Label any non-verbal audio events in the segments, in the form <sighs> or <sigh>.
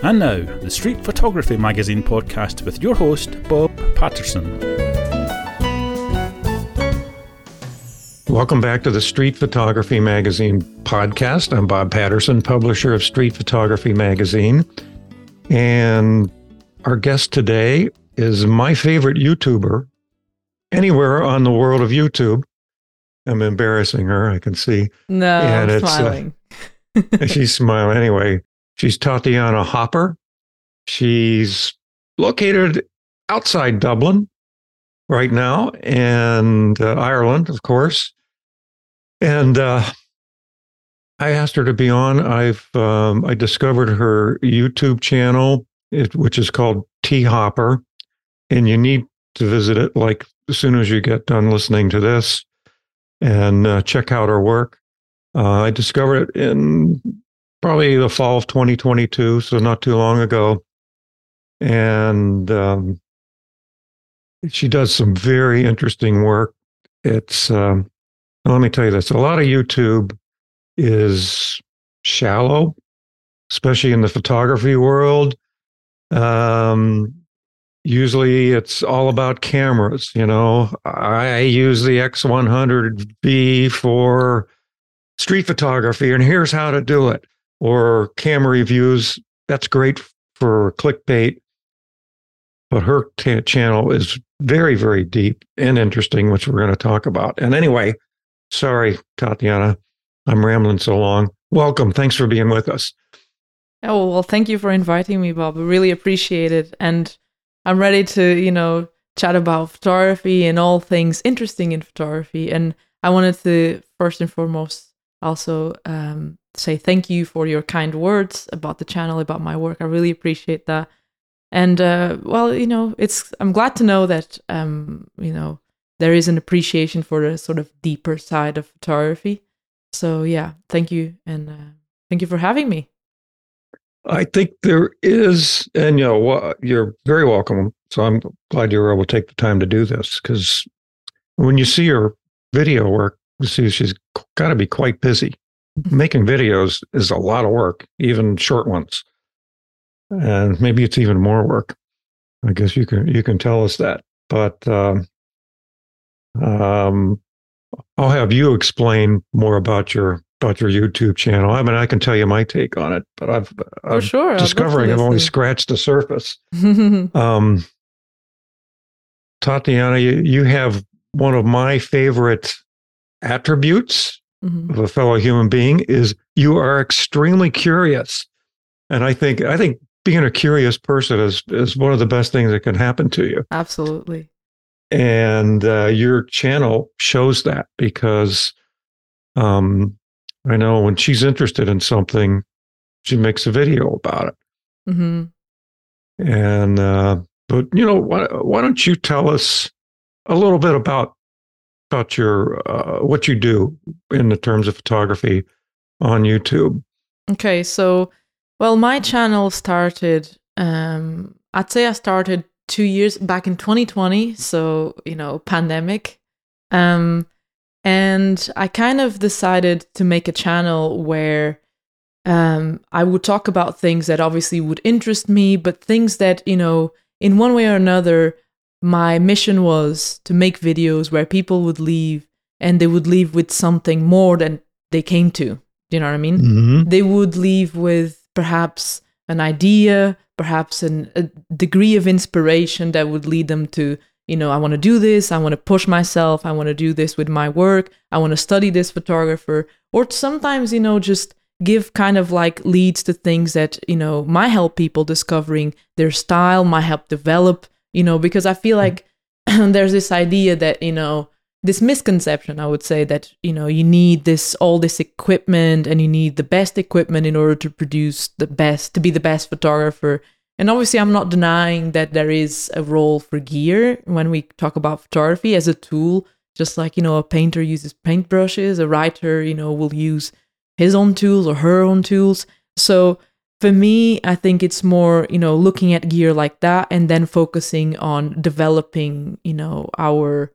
And now, the Street Photography Magazine podcast with your host, Bob Patterson. Welcome back to the Street Photography Magazine podcast. I'm Bob Patterson, publisher of Street Photography Magazine. And our guest today is my favorite YouTuber anywhere on the world of YouTube. I'm embarrassing her, I can see. No, and I'm smiling. Uh, <laughs> she's smiling anyway. She's Tatiana Hopper. She's located outside Dublin right now and uh, Ireland, of course. And uh, I asked her to be on. I've um, I discovered her YouTube channel, which is called T Hopper, and you need to visit it like as soon as you get done listening to this and uh, check out her work. Uh, I discovered it in probably the fall of 2022, so not too long ago. And um, she does some very interesting work. It's, um, let me tell you this a lot of YouTube is shallow, especially in the photography world. Um, usually it's all about cameras. You know, I use the X100V for street photography, and here's how to do it or camera reviews. That's great for clickbait. But her t- channel is very, very deep and interesting, which we're going to talk about. And anyway, sorry, Tatiana, I'm rambling so long. Welcome. Thanks for being with us. Oh, well, thank you for inviting me, Bob. I really appreciate it. And I'm ready to, you know, chat about photography and all things interesting in photography. And I wanted to first and foremost also um, say thank you for your kind words about the channel, about my work. I really appreciate that. And uh, well, you know, it's I'm glad to know that um, you know there is an appreciation for the sort of deeper side of photography. So yeah, thank you, and uh, thank you for having me. I think there is, and you know, you're very welcome. So I'm glad you were able to take the time to do this because when you see her video work, see she's got to be quite busy making videos is a lot of work, even short ones. And maybe it's even more work. I guess you can you can tell us that. But um, um, I'll have you explain more about your about your YouTube channel. I mean, I can tell you my take on it, but I've, i sure. discovering I've only scratched the surface. <laughs> um, Tatiana, you, you have one of my favorite attributes mm-hmm. of a fellow human being is you are extremely curious. And I think I think being a curious person is is one of the best things that can happen to you. Absolutely. And uh, your channel shows that because um, I know when she's interested in something, she makes a video about it. Mm-hmm. And uh, but you know, why, why don't you tell us a little bit about about your uh, what you do in the terms of photography on YouTube. Okay, so well, my channel started. Um, I'd say I started two years back in 2020. So you know, pandemic. Um, and I kind of decided to make a channel where um, I would talk about things that obviously would interest me, but things that you know, in one way or another, my mission was to make videos where people would leave and they would leave with something more than they came to. Do you know what I mean? Mm-hmm. They would leave with perhaps an idea, perhaps an, a degree of inspiration that would lead them to, you know, I want to do this, I want to push myself, I want to do this with my work, I want to study this photographer, or sometimes, you know, just give kind of like leads to things that, you know, might help people discovering their style, might help develop you know, because I feel mm. like <clears throat> there's this idea that, you know, this misconception, I would say, that, you know, you need this, all this equipment and you need the best equipment in order to produce the best, to be the best photographer. And obviously, I'm not denying that there is a role for gear when we talk about photography as a tool. Just like, you know, a painter uses paintbrushes, a writer, you know, will use his own tools or her own tools. So for me, I think it's more, you know, looking at gear like that and then focusing on developing, you know, our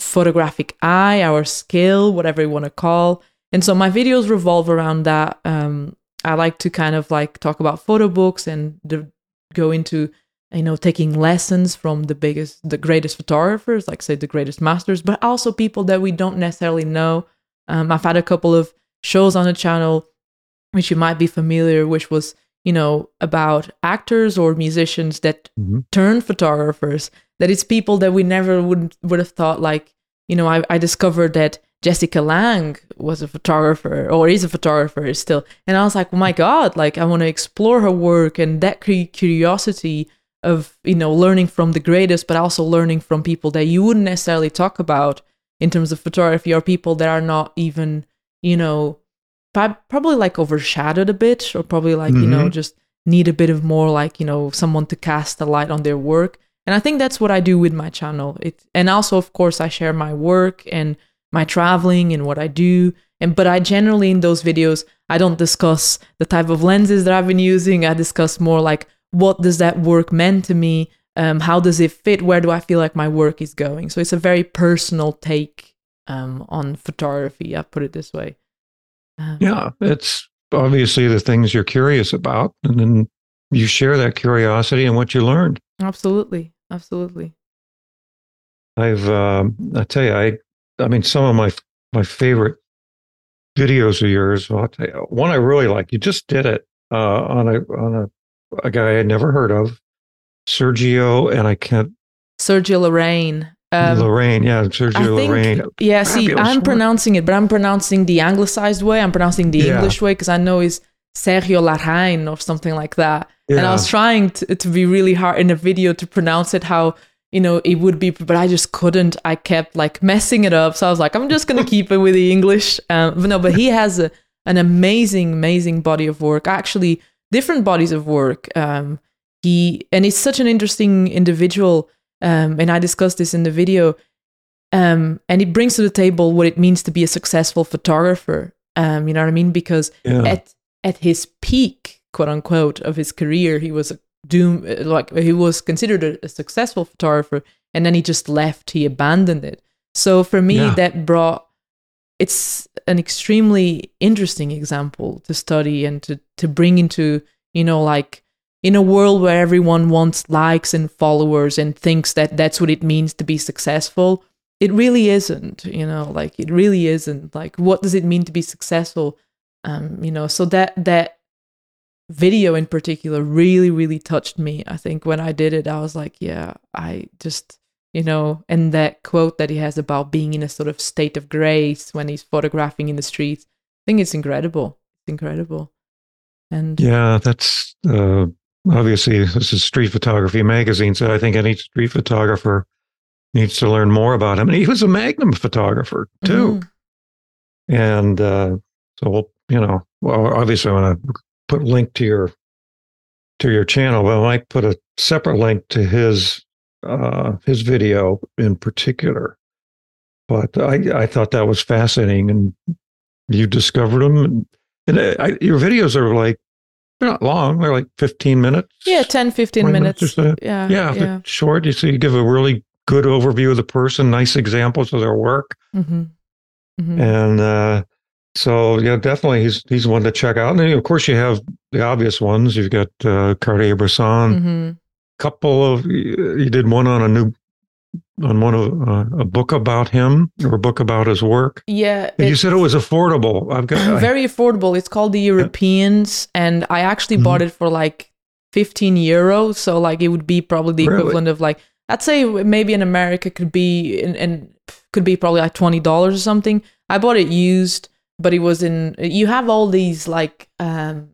photographic eye, our skill, whatever you want to call. And so my videos revolve around that. Um, I like to kind of like talk about photo books and the, go into you know taking lessons from the biggest the greatest photographers like say the greatest masters but also people that we don't necessarily know um, i've had a couple of shows on the channel which you might be familiar which was you know about actors or musicians that Mm-hmm. turn photographers that it's people that we never would would have thought like you know I, I discovered that jessica lange was a photographer or is a photographer still and i was like oh my god like i want to explore her work and that curiosity of you know learning from the greatest but also learning from people that you wouldn't necessarily talk about in terms of photography or people that are not even you know probably like overshadowed a bit or probably like you know Mhm. just need a bit of more like you know someone to cast a light on their work. And i think that's what i do with my channel. It and also of course i share my work and my traveling and what i do. And but i generally in those videos i don't discuss the type of lenses that i've been using. I discuss more like what does that work mean to me? Um, how does it fit? Where do i feel like my work is going? So it's a very personal take um, on photography i put it this way um, Yeah, it's obviously the things you're curious about, and then you share that curiosity and what you learned. absolutely absolutely I've, um, I tell you, I, I mean, some of my my favorite videos of yours. Well, I'll tell you, one I really like. You just did it uh, on a on a a guy I had never heard of, Sergio, and I can't sergio lorraine um, Lorraine. Yeah, I Sergio think- Lorraine. Yeah, see, I'm work. pronouncing it, but I'm pronouncing the anglicized way. I'm pronouncing the Yeah. English way because I know it's Sergio Larrain or something like that. And I was trying to, to be really hard in a video to pronounce it how, you know, it would be, but I just couldn't. I kept like messing it up. So I was like, I'm just going <laughs> to keep it with the English. Um, but no, but he has a, an amazing, amazing body of work. Actually, different bodies of work. Um, he, and he's such an interesting individual. Um, and I discussed this in the video um, and it brings to the table what it means to be a successful photographer. Um, you know what I mean? Because Yeah. at at his peak, quote unquote, of his career, he was a doom like he was considered a, a successful photographer, and then he just left. He abandoned it. So for me, Yeah. that brought it's an extremely interesting example to study and to to bring into you know like in a world where everyone wants likes and followers and thinks that that's what it means to be successful it really isn't you know like it really isn't. Like what does it mean to be successful? Um you know so that that video in particular really really touched me. I think when i did it i was like yeah i just you know and that quote that he has about being in a sort of state of grace when he's photographing in the streets i think it's incredible. It's incredible. And Yeah, that's uh, obviously this is Street Photography Magazine, so I think any street photographer needs to learn more about him. And he was a Magnum photographer too, Mhm. and uh, so we'll, you know, well, obviously I want to put a link to your to your channel, but I might put a separate link to his uh, his video in particular. But I I thought that was fascinating, and you discovered him, and, and I, your videos are like they're not long; they're like fifteen minutes. yeah 10 15 minutes, minutes so. yeah yeah, yeah short. You see, you give a really good overview of the person, nice examples of their work, hmm hmm and uh, so yeah, definitely he's he's one to check out. And then, of course, you have the obvious ones. You've got uh, Cartier-Bresson. hmm couple of you did one on a new on one of uh, a book about him or a book about his work. yeah And you said it was affordable. I've got I- very affordable it's called the europeans and i actually Mhm. bought it for like 15 euros so like it would be probably the Really? equivalent of like i'd say maybe in america could be and, and could be probably like $20 or something i bought it used but it was in you have all these like um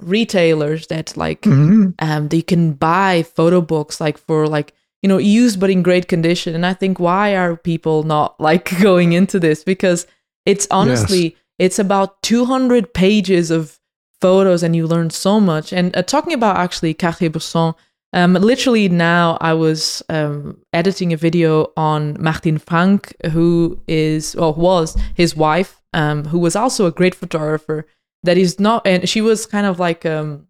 retailers that like Mhm. um, they can buy photo books like for like you know used but in great condition and i think why are people not <laughs> like going into this because it's honestly it's about 200 pages of photos and you learn so much and uh, talking about actually Cartier-Bresson um, literally now I was um, editing a video on martine Franck, who is or was his wife, um, who was also a great photographer. That is not, and she was kind of like um,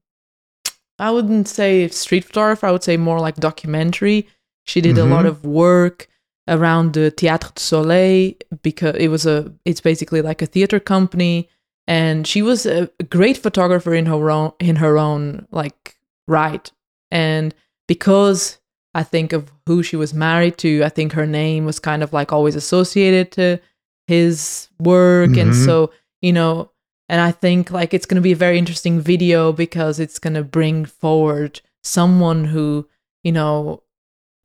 I wouldn't say street photographer. I would say more like documentary. She did a lot Mhm. of work around the Théâtre du Soleil because it was a. It's basically like a theater company, and she was a great photographer in her own in her own like right. And because I think of who she was married to, I think her name was kind of like always associated to his work, and Mhm. so you know. And I think like it's going to be a very interesting video because it's going to bring forward someone who, you know,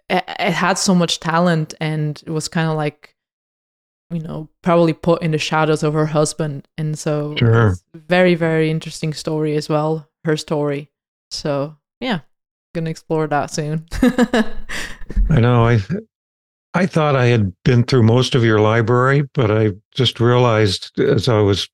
it, had so much talent and it was kind of like, you know, probably put in the shadows of her husband. And so, Sure. very, very interesting story as well, her story. So, yeah, gonna explore that soon. I know. I I thought I had been through most of your library, but I just realized as I was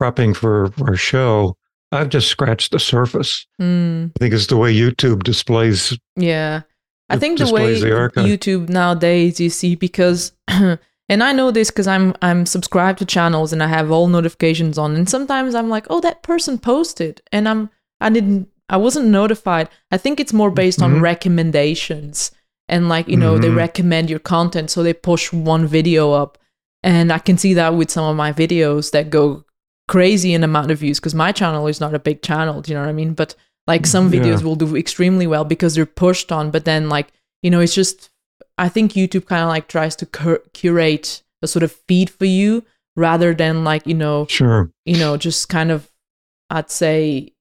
prepping for our show, I've just scratched the surface. Mm, I think it's the way YouTube displays. yeah. I think the way the. YouTube nowadays, you see, because <clears throat> and I know this because I'm I'm subscribed to channels and I have all notifications on, and sometimes I'm like, oh, that person posted, and I'm I didn't I wasn't notified. I think it's more based on Mhm. recommendations and like you know they Mhm. recommend your content, so they push one video up, and I can see that with some of my videos that go crazy in amount of views because my channel is not a big channel. Do you know what I mean? But like some Yeah. videos will do extremely well because they're pushed on, but then like you know it's just I think YouTube kind of like tries to cur- curate a sort of feed for you rather than like you know Sure. you know just kind of I'd say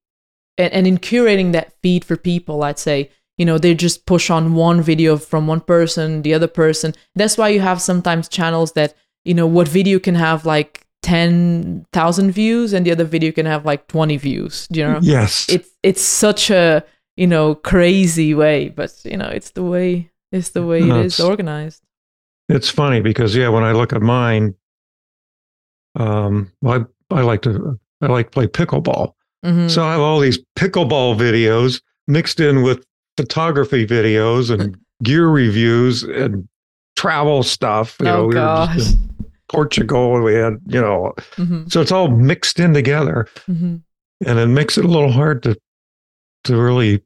and, and in curating that feed for people I'd say you know they just push on one video from one person the other person that's why you have sometimes channels that you know what video can have like 10,000 views and the other video can have like 20 views do you know Yes. it's it's such a you know crazy way but you know it's the way it's the way No, it is organized It's funny because yeah, when I look at mine, um, I I like to I like to play pickleball. Mhm. So I have all these pickleball videos mixed in with photography videos and <laughs> gear reviews and travel stuff. You know, oh we were gosh just Portugal. We had you know, Mhm, so it's all mixed in together, mhm. and it makes it a little hard to to really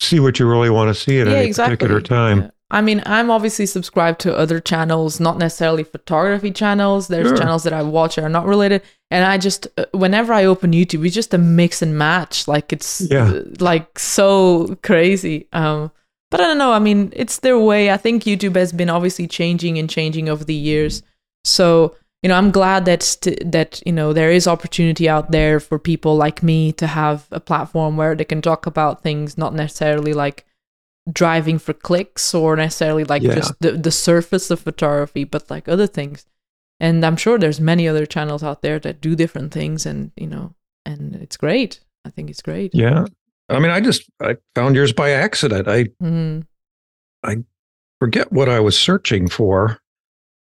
see what you really want to see at yeah any exactly particular time. Yeah. i mean i'm obviously subscribed to other channels not necessarily photography channels there's Sure. channels that i watch that are not related and i just uh, whenever i open youtube it's just a mix and match like it's Yeah. uh, like so crazy um but i don't know i mean it's their way i think youtube has been obviously changing and changing over the years so you know i'm glad that st- that you know there is opportunity out there for people like me to have a platform where they can talk about things not necessarily like driving for clicks or necessarily like Yeah. just the, the surface of photography but like other things and i'm sure there's many other channels out there that do different things and you know and it's great i think it's great Yeah. I mean, I just I found yours by accident. I Mhm. forget what I was searching for.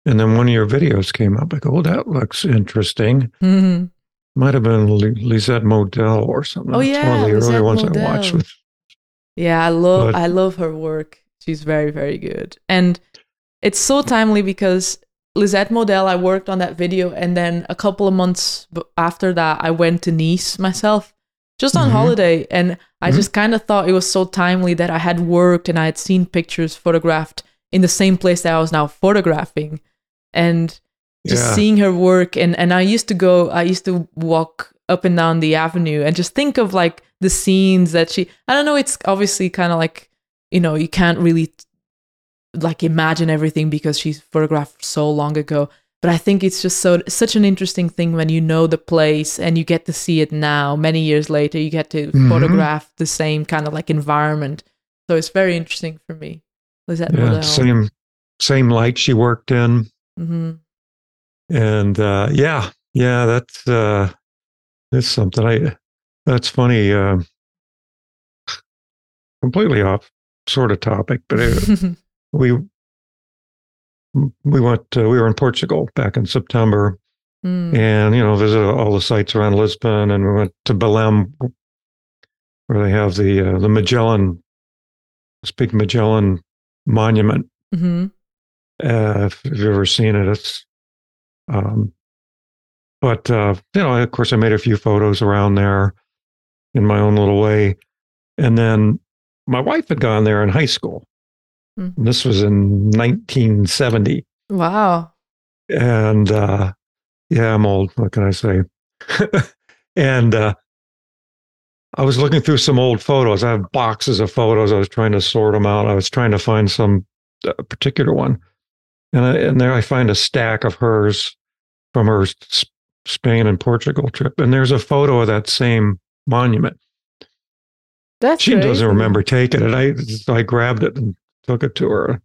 And then one of your videos came up. I go, oh, that looks interesting. Mhm. Might have been Li- Lisette Model or something. Oh, yeah, one of the Lisette earlier ones I watched with. Yeah, I love But- I love her work. She's very very good, and it's so timely because Lisette Model. I worked on that video, and then a couple of months after that, I went to Nice myself, just on Mhm. holiday, and I Mhm. just kind of thought it was so timely that I had worked and I had seen pictures photographed in the same place that I was now photographing, and just Yeah. seeing her work and and I used to go I used to walk up and down the avenue and just think of like the scenes that she I don't know it's obviously kind of like you know you can't really like imagine everything because she's photographed so long ago but I think it's just so such an interesting thing when you know the place and you get to see it now many years later you get to Mhm. photograph the same kind of like environment so it's very interesting for me Lisette Yeah, Model. same same light she worked in. Hmm And uh, yeah, yeah, that's uh, that's something. I that's funny. Uh, completely off sort of topic, but it, <laughs> we we went. Uh, we were in Portugal back in September, Mm. and you know visited all the sites around Lisbon, and we went to Belém, where they have the uh, the Magellan, big Magellan monument. Mhm. Uh, if you've ever seen it, it's. Um, but uh, you know, of course, I made a few photos around there in my own little way, and then my wife had gone there in high school. Hmm. This was in 1970, Wow. and uh, yeah, I'm old. What can I say? <laughs> and uh, I was looking through some old photos. I have boxes of photos. I was trying to sort them out. I was trying to find some uh, particular one, and I, and there I find a stack of hers from her Spain and Portugal trip, and there's a photo of that same monument. That's She doesn't remember taking it. I I grabbed it and took it to her,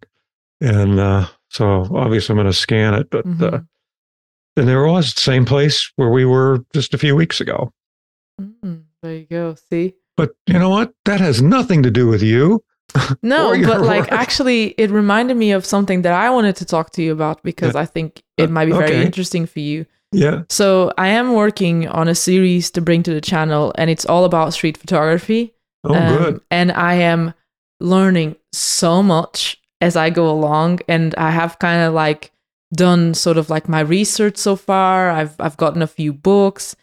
and uh, so obviously I'm going to scan it. But uh, Mhm. and there it was, the same place where we were just a few weeks ago. Mm, there you go. See. But you know what? That has nothing to do with you. <laughs> No, but like work. actually, it reminded me of something that I wanted to talk to you about because I think it might be very interesting for you. Yeah. So I am working on a series to bring to the channel, and it's all about street photography. Oh, Um, good. And I am learning so much as I go along, and I have kind of like done sort of like my research so far. I've I've gotten a few books,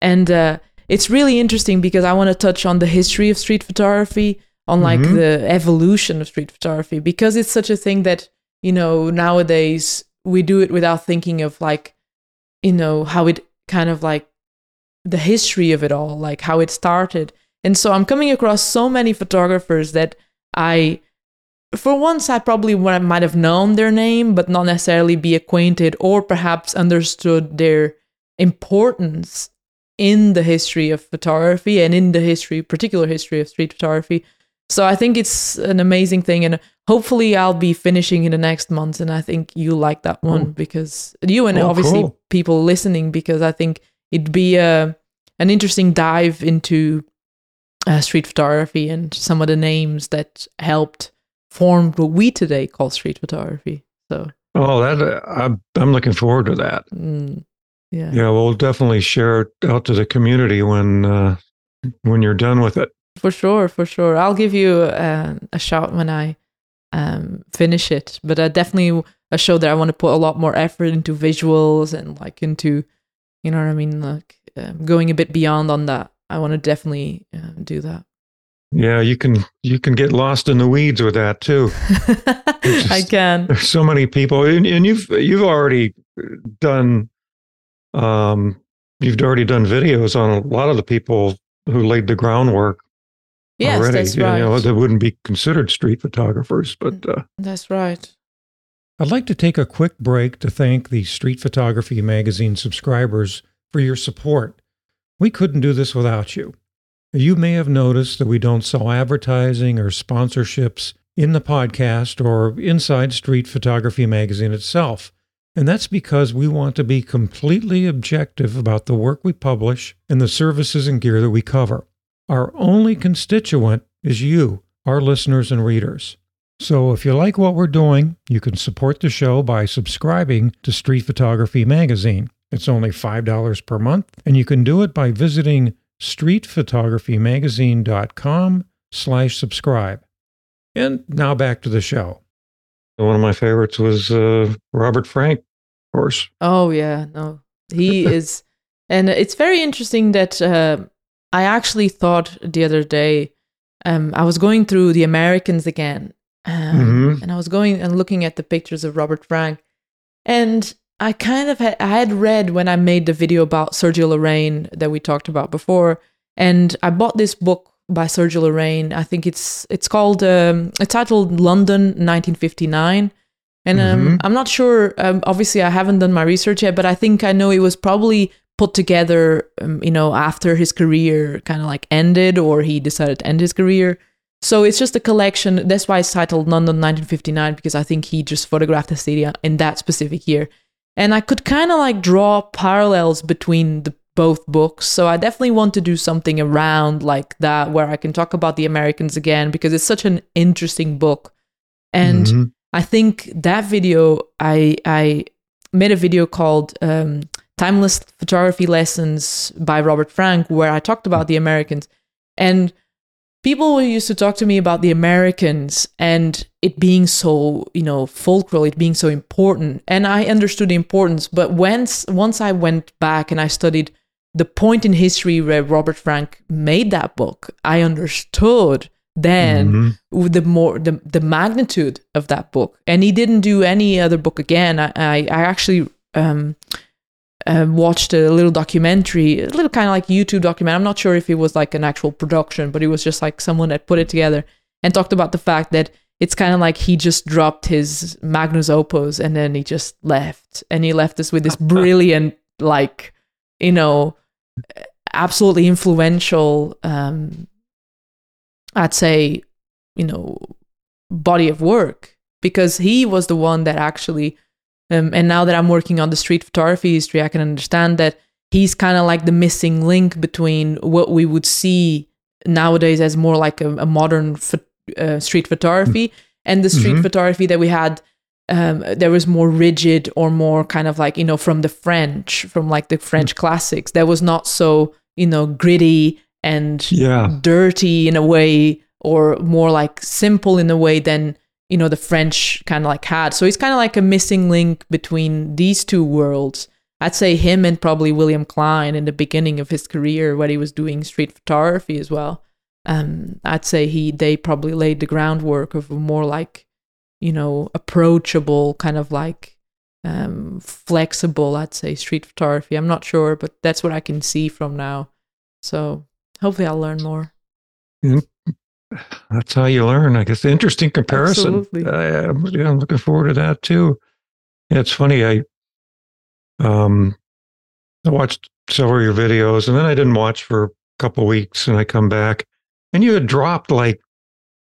and uh, it's really interesting because I want to touch on the history of street photography, on like Mhm. the evolution of street photography, because it's such a thing that you know nowadays we do it without thinking of like you know how it kind of like the history of it all, like how it started. And so I'm coming across so many photographers that I, for once, I probably might have known their name, but not necessarily be acquainted or perhaps understood their importance in the history of photography and in the history, particular history of street photography. So I think it's an amazing thing, and hopefully I'll be finishing in the next month. And I think you like that one Oh. because you and Oh, obviously cool. people listening, because I think it'd be a an interesting dive into uh, street photography and some of the names that helped form what we today call street photography. So Oh, that uh, I'm I'm looking forward to that. mm, yeah. Yeah, we'll definitely share it out to the community when uh, when you're done with it. For sure, for sure. I'll give you uh, a shout when I um, finish it. But uh, definitely a show that I want to put a lot more effort into visuals and like into, you know what I mean, like um, going a bit beyond on that. I want to definitely uh, do that. Yeah, you can you can get lost in the weeds with that too. <laughs> I can. There's so many people, and, and you've you've already done, um, you've already done videos on a lot of the people who laid the groundwork Yes, already. that's you right. know, that wouldn't be considered street photographers, but uh, That's right. I'd like to take a quick break to thank the Street Photography Magazine subscribers for your support. We couldn't do this without you. You may have noticed that we don't sell advertising or sponsorships in the podcast or inside Street Photography Magazine itself. And that's because we want to be completely objective about the work we publish and the services and gear that we cover. Our only constituent is you, our listeners and readers. So if you like what we're doing, you can support the show by subscribing to Street Photography Magazine. It's only $5 per month, and you can do it by visiting streetphotographymagazine.com slash subscribe. And now back to the show. one of my favorites was uh, Robert Frank, of course. Oh yeah, no, he <laughs> is, and it's very interesting that uh, I actually thought the other day, um, I was going through the Americans again, um, Mhm. and I was going and looking at the pictures of Robert Frank, and I kind of had I had read when I made the video about Sergio Lorraine that we talked about before, and I bought this book by Sergio Lorraine. I think it's it's called um, it's titled London 1959. And um, Mhm. I'm not sure. Um, obviously, I haven't done my research yet, but I think I know it was probably put together, um, you know, after his career kind of like ended, or he decided to end his career. So it's just a collection. That's why it's titled London 1959 because I think he just photographed the city in that specific year. And I could kind of like draw parallels between the both books. So I definitely want to do something around like that where I can talk about the Americans again because it's such an interesting book. And Mhm. I think that video I I made a video called um, "Timeless Photography Lessons" by Robert Frank, where I talked about the Americans, and people used to talk to me about the Americans and it being so you know fulcral, it being so important, and I understood the importance. But once once I went back and I studied the point in history where Robert Frank made that book, I understood then Mhm. with the more the, the magnitude of that book and he didn't do any other book again i i, I actually um uh, watched a little documentary, a little kind of like YouTube documentary. I'm not sure if it was like an actual production, but it was just like someone that put it together and talked about the fact that it's kind of like he just dropped his magnus opus and then he just left and he left us with this <laughs> brilliant like you know absolutely influential um i'd say you know body of work because he was the one that actually um, and now that i'm working on the street photography history i can understand that he's kind of like the missing link between what we would see nowadays as more like a, a modern uh, street photography and the street Mhm. photography that we had um, there was more rigid or more kind of like you know from the french from like the french classics that was not so you know gritty and Yeah. dirty in a way or more like simple in a way than you know the french kind of like had. So he's kind of like a missing link between these two worlds. I'd say him and probably william klein in the beginning of his career when he was doing street photography as well. Um i'd say he they probably laid the groundwork of a more like you know approachable kind of like um flexible i'd say street photography. I'm not sure but that's what i can see from now. So hopefully i'll learn more That's how you learn. I guess interesting comparison. Absolutely. I, I'm looking forward to that too. Yeah, it's funny. I um I watched several of your videos, and then I didn't watch for a couple weeks, and I come back, and you had dropped like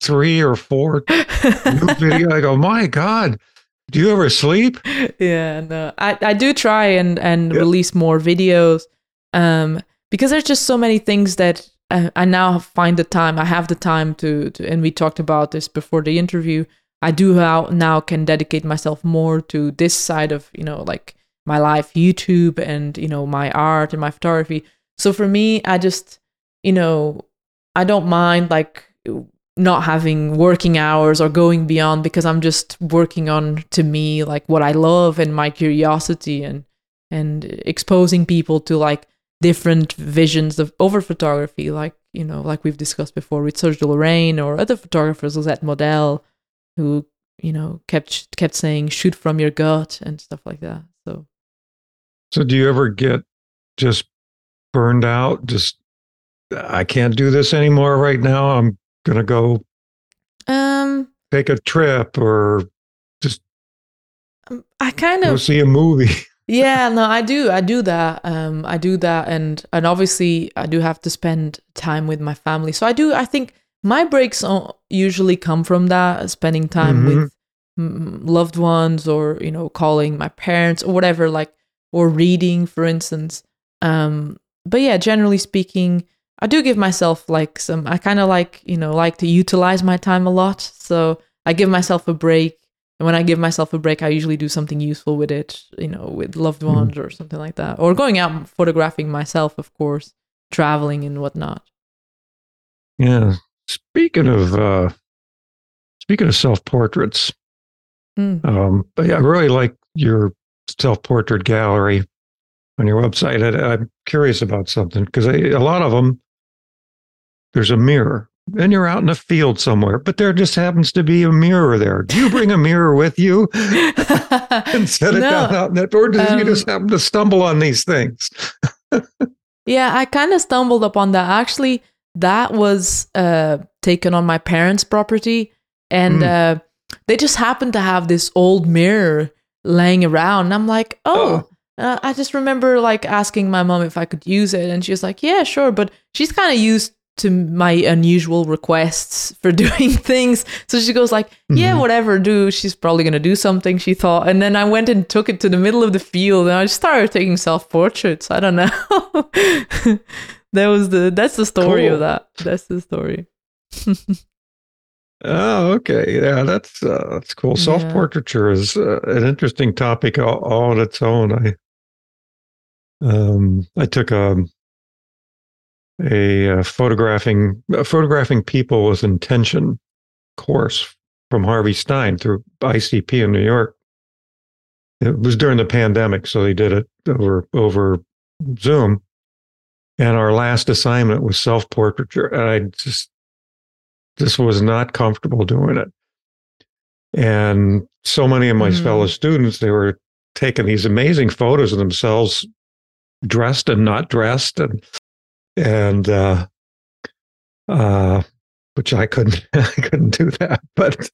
three or four <laughs> new video. I go, my God, do you ever sleep? yeah no i i do try and and Yeah. release more videos um because there's just so many things that i now find the time i have the time to, to and we talked about this before the interview. I do now can dedicate myself more to this side of you know like my life youtube and you know my art and my photography. So for me i just you know i don't mind like not having working hours or going beyond because I'm just working on to me like what I love and my curiosity and and exposing people to like different visions of over photography like you know like we've discussed before with Sergio Lorraine or other photographers Lisette Model who you know kept kept saying shoot from your gut and stuff like that so So, do you ever get just burned out? Just I can't do this anymore right now. I'm gonna go um take a trip or just I kind go of see a movie. <laughs> yeah no i do i do that um i do that and and obviously i do have to spend time with my family so i do i think my breaks usually come from that spending time Mhm. with mm, loved ones or you know calling my parents or whatever like or reading for instance um but yeah generally speaking i do give myself like some i kind of like you know like to utilize my time a lot so i give myself a break and when I give myself a break, I usually do something useful with it, you know, with loved Mhm. ones or something like that. Or going out photographing myself, of course, traveling and whatnot. Yeah. Speaking of uh speaking of self portraits, Mm. um, but yeah, I really like your self portrait gallery on your website. I, I'm curious about something because a lot of them there's a mirror, and you're out in a field somewhere, but there just happens to be a mirror there. Do you bring a mirror with you <laughs> and set it No. down out in that, or do you Um, just happen to stumble on these things? <laughs> Yeah, I kind of stumbled upon that. Actually, that was uh, taken on my parents' property, and uh, they just happened to have this old mirror laying around. And I'm like, oh. Uh, I just remember like asking my mom if I could use it, and she was like, "Yeah, sure." But she's kind of used to my unusual requests for <laughs> doing things, so she goes like, "Yeah, Mhm. whatever, do." She's probably gonna do something. She thought, and then I went and took it to the middle of the field, and I started taking self portraits. I don't know. <laughs> that was the that's the story Cool. of that. That's the story. <laughs> Oh, okay. Yeah, that's uh, that's cool. Self portraiture is uh, an interesting topic all, all on its own. I um I took a a uh, photographing uh, photographing people with intention course from Harvey Stein through ICP in New York. It was during the pandemic, so they did it over over Zoom. And our last assignment was self portraiture, and I just just was not comfortable doing it. And so many of my Mm. fellow students, they were taking these amazing photos of themselves dressed and not dressed, and and uh, uh, which I couldn't <laughs> I couldn't do that, but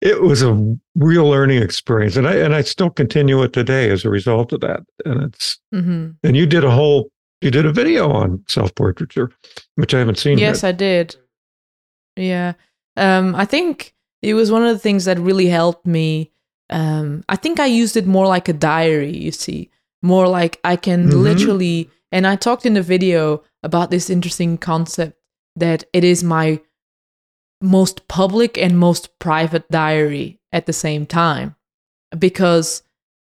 it was a real learning experience, and I and I still continue it today as a result of that. And it's hmm and you did a whole you did a video on self portraiture, which I haven't seen. Yes, yet. I did. Yeah. Um, I think it was one of the things that really helped me. Um, I think I used it more like a diary, you see, more like I can Mhm. literally, and I talked in the video about this interesting concept that it is my most public and most private diary at the same time because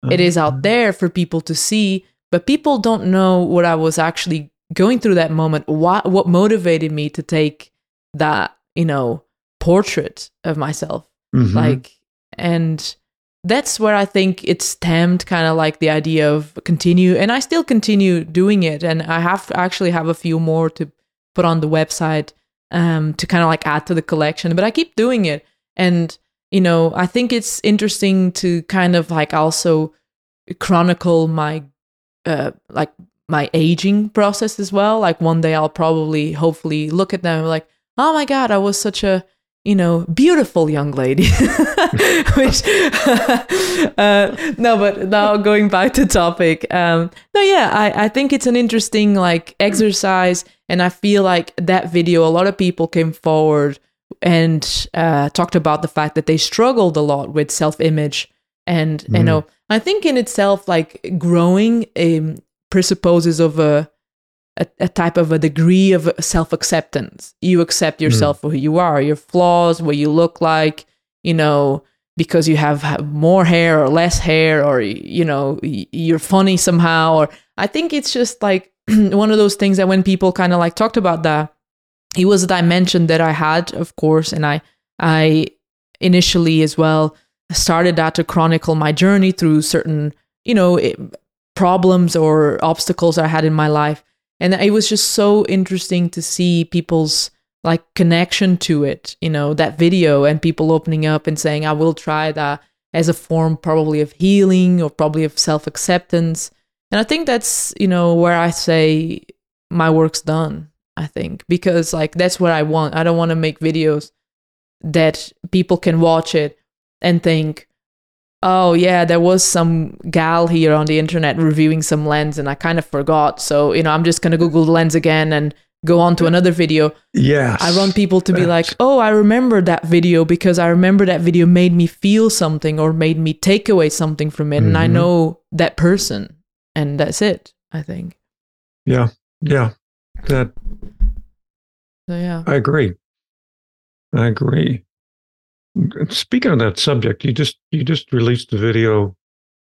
it is Uh-huh. out there for people to see, but people don't know what I was actually going through that moment. What what motivated me to take that, you know, portrait of myself. Mhm. Like and that's where I think it stemmed kind of like the idea of continue and I still continue doing it and I have actually have a few more to put on the website um to kind of like add to the collection, but I keep doing it and you know, I think it's interesting to kind of like also chronicle my uh like my aging process as well. Like one day I'll probably hopefully look at them like, oh my god, I was such a you know beautiful young lady. <laughs> Which <laughs> uh, no, but now going back to topic. Um, no, yeah, I I think it's an interesting like exercise, and I feel like that video a lot of people came forward and uh, talked about the fact that they struggled a lot with self image and you Mm. know I think in itself like growing um, presupposes of a, a a type of a degree of self acceptance. You accept hmm. yourself for who you are, your flaws, what you look like, you know, because you have more hair or less hair, or you know you're funny somehow. Or I think it's just like <clears throat> one of those things that when people kind of like talked about that, it was a dimension that I had, of course, and I I initially as well started that to chronicle my journey through certain you know it, problems or obstacles I had in my life, and it was just so interesting to see people's like connection to it, you know, that video and people opening up and saying, I will try that as a form probably of healing or probably of self acceptance. And I think that's, you know, where I say my work's done, I think, because like that's what I want. I don't want to make videos that people can watch it and think, oh, yeah, there was some gal here on the internet reviewing some lens and I kind of forgot. So, you know, I'm just going to Google the lens again and go on to another video. yeah I want people to be like, oh, I remember that video because I remember that video made me feel something or made me take away something from it. And I Mhm. know that person. And that's it, I think. yeah, yeah. That So, yeah. I agree. I agree. Speaking of that subject, you just you just released a video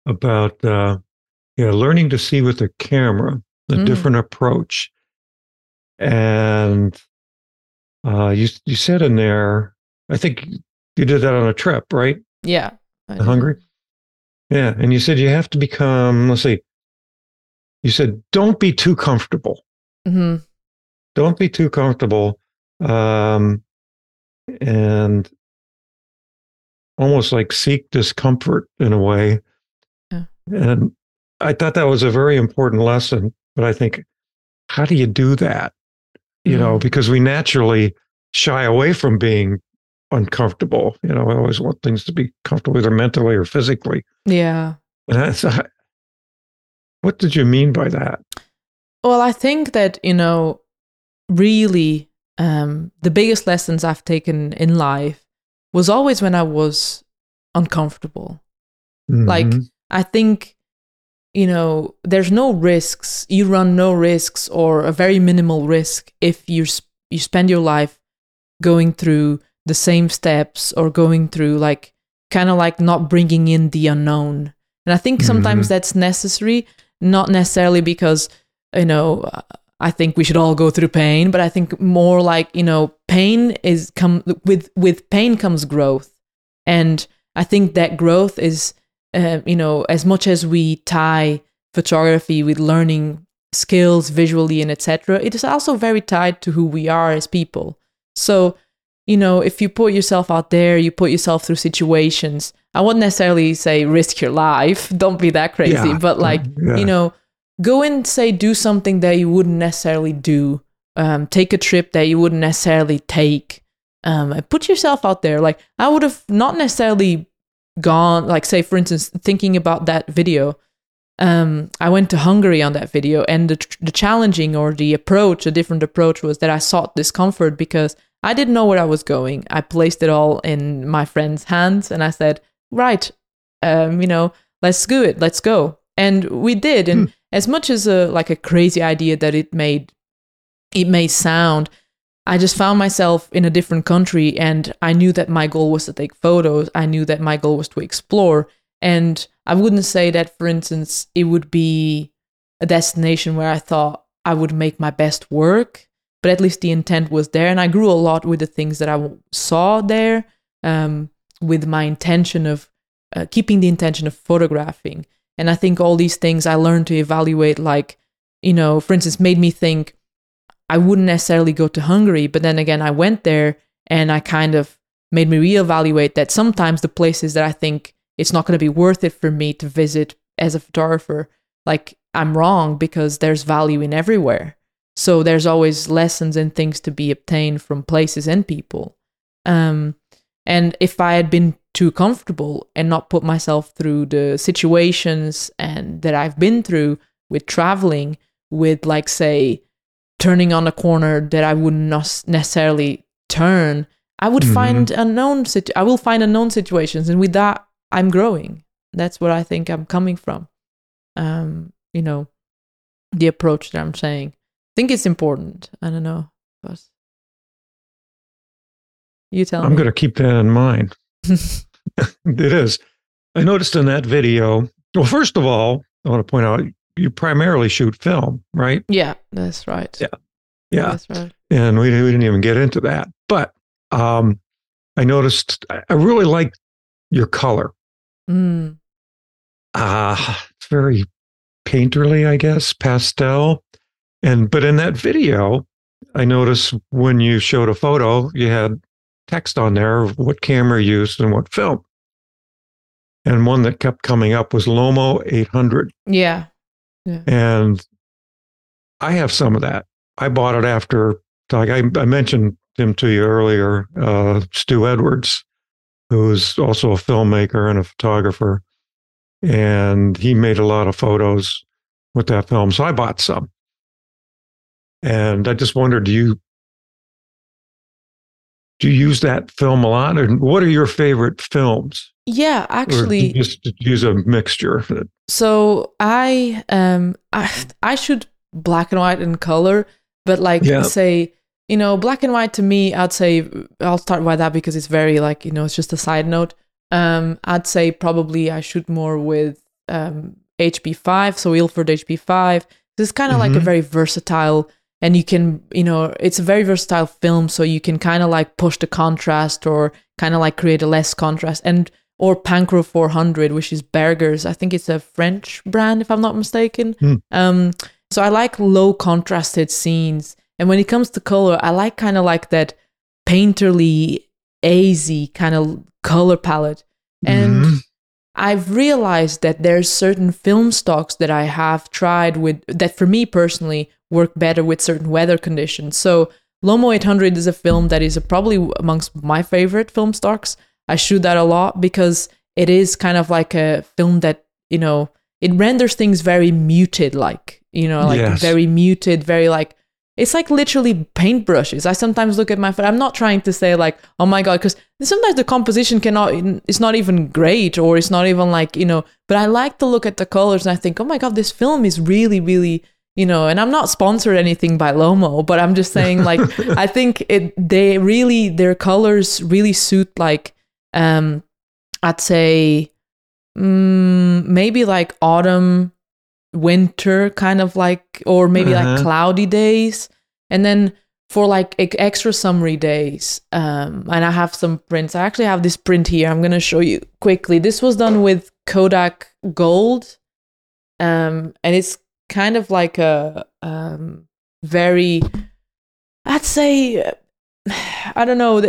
about uh, yeah learning to see with a camera, a Mm. different approach, and uh, you you said in there, I think you did that on a trip, right? Yeah. I To do. Hungary. Yeah, and you said you have to become. Let's see. You said don't be too comfortable. Mhm. don't be too comfortable um, and almost like seek discomfort in a way Yeah. and i thought that was a very important lesson but i think how do you do that you know Mm. because we naturally shy away from being uncomfortable you know i always want things to be comfortable either mentally or physically Yeah. and that's <laughs> what did you mean by that Well, I think that, you know, really um, the biggest lessons I've taken in life was always when I was uncomfortable. Like, Mhm. I think, you know, there's no risks. You run no risks or a very minimal risk if you sp- you spend your life going through the same steps or going through like kind of like not bringing in the unknown. And I think sometimes Mhm. that's necessary, not necessarily because you know I think we should all go through pain, but I think more like you know pain is come with with pain comes growth, and I think that growth is uh, you know as much as we tie photography with learning skills visually and etc. It is also very tied to who we are as people. So you know if you put yourself out there, you put yourself through situations. I wouldn't necessarily say risk your life. <laughs> Don't be that crazy, Yeah, but like yeah. you know go and say do something that you wouldn't necessarily do. Um, take a trip that you wouldn't necessarily take. Um, put yourself out there. Like I would have not necessarily gone. Like say for instance, thinking about that video. Um, I went to Hungary on that video, and the, the challenging or the approach, a different approach, was that I sought discomfort because I didn't know where I was going. I placed it all in my friend's hands, and I said, "Right, um, you know, let's do it. Let's go." And we did. And hmm. As much as a like a crazy idea that it made, it may sound, I just found myself in a different country, and I knew that my goal was to take photos. I knew that my goal was to explore, and I wouldn't say that, for instance, it would be a destination where I thought I would make my best work, but at least the intent was there. And I grew a lot with the things that I saw there, um, with my intention of uh, keeping the intention of photographing. And I think all these things I learned to evaluate, like, you know, for instance, made me think I wouldn't necessarily go to Hungary. But then again, I went there and I kind of made me reevaluate that sometimes the places that I think it's not going to be worth it for me to visit as a photographer. Like I'm wrong because there's value in everywhere. So there's always lessons and things to be obtained from places and people. Um, and if I had been too comfortable and not put myself through the situations and that I've been through with traveling, with like say turning on a corner that I would not necessarily turn, I would mm-hmm. find unknown. Situ- I will find unknown situations, and with that, I'm growing. That's what I think I'm coming from. Um, you know, the approach that I'm saying. I think it's important. I don't know, but you tell I'm me. to keep that in mind. <laughs> it is. I noticed in that video. Well, first of all, I want to point out you primarily shoot film, right? Yeah, that's right. Yeah, yeah, that's right. And we, we didn't even get into that, but um, I noticed I really like your color. Mm. Ah, uh, it's very painterly, I guess, pastel. And but in that video, I noticed when you showed a photo, you had text on there of what camera used and what film. And one that kept coming up was Lomo 800. Yeah. yeah. And I have some of that. I bought it after, like I, I mentioned him to you earlier, uh, Stu Edwards who's also a filmmaker and a photographer. And he made a lot of photos with that film. So I bought some. And I just wondered, do you do you use that film a lot? Or what are your favorite films? Yeah, actually just use a mixture. So I um I <laughs> I shoot black and white and color, but like yeah. say you know, black and white to me, I'd say I'll start with that because it's very like, you know, it's just a side note. Um, I'd say probably I shoot more with um, HP5, so Ilford HP5. This is kind of mm-hmm. like a mm-hmm. very versatile, and you can, you know, it's a very versatile film, so you can kind of like push the contrast or kind of like create a less contrast. And or Pancro 400, which is Bergger's. I think it's a French brand, if I'm not mistaken. Mm. Um, so I like low contrasted scenes and when it comes to color, I like kind of like that painterly, hazy kind of color palette. And mm-hmm. I've realized that there's certain film stocks that I have tried with that for me personally work better with certain weather conditions. So Lomo 800 is a film that is probably amongst my favorite film stocks. I shoot that a lot because it is kind of like a film that, you know, it renders things very muted like, you know, like yes. very muted, very like it's like literally paintbrushes. I sometimes look at my phone. I'm not trying to say like, oh my god, because sometimes the composition cannot. It's not even great, or it's not even like you know. But I like to look at the colors and I think, oh my god, this film is really, really you know. And I'm not sponsored anything by Lomo, but I'm just saying like <laughs> I think it. They really their colors really suit like um, I'd say mm, maybe like autumn winter kind of like or maybe uh-huh. like cloudy days. And then for like extra summery days um and i have some prints. I actually have this print here. I'm going to show you quickly. This was done with kodak gold um and it's kind of like a um very i'd say <sighs> i don't know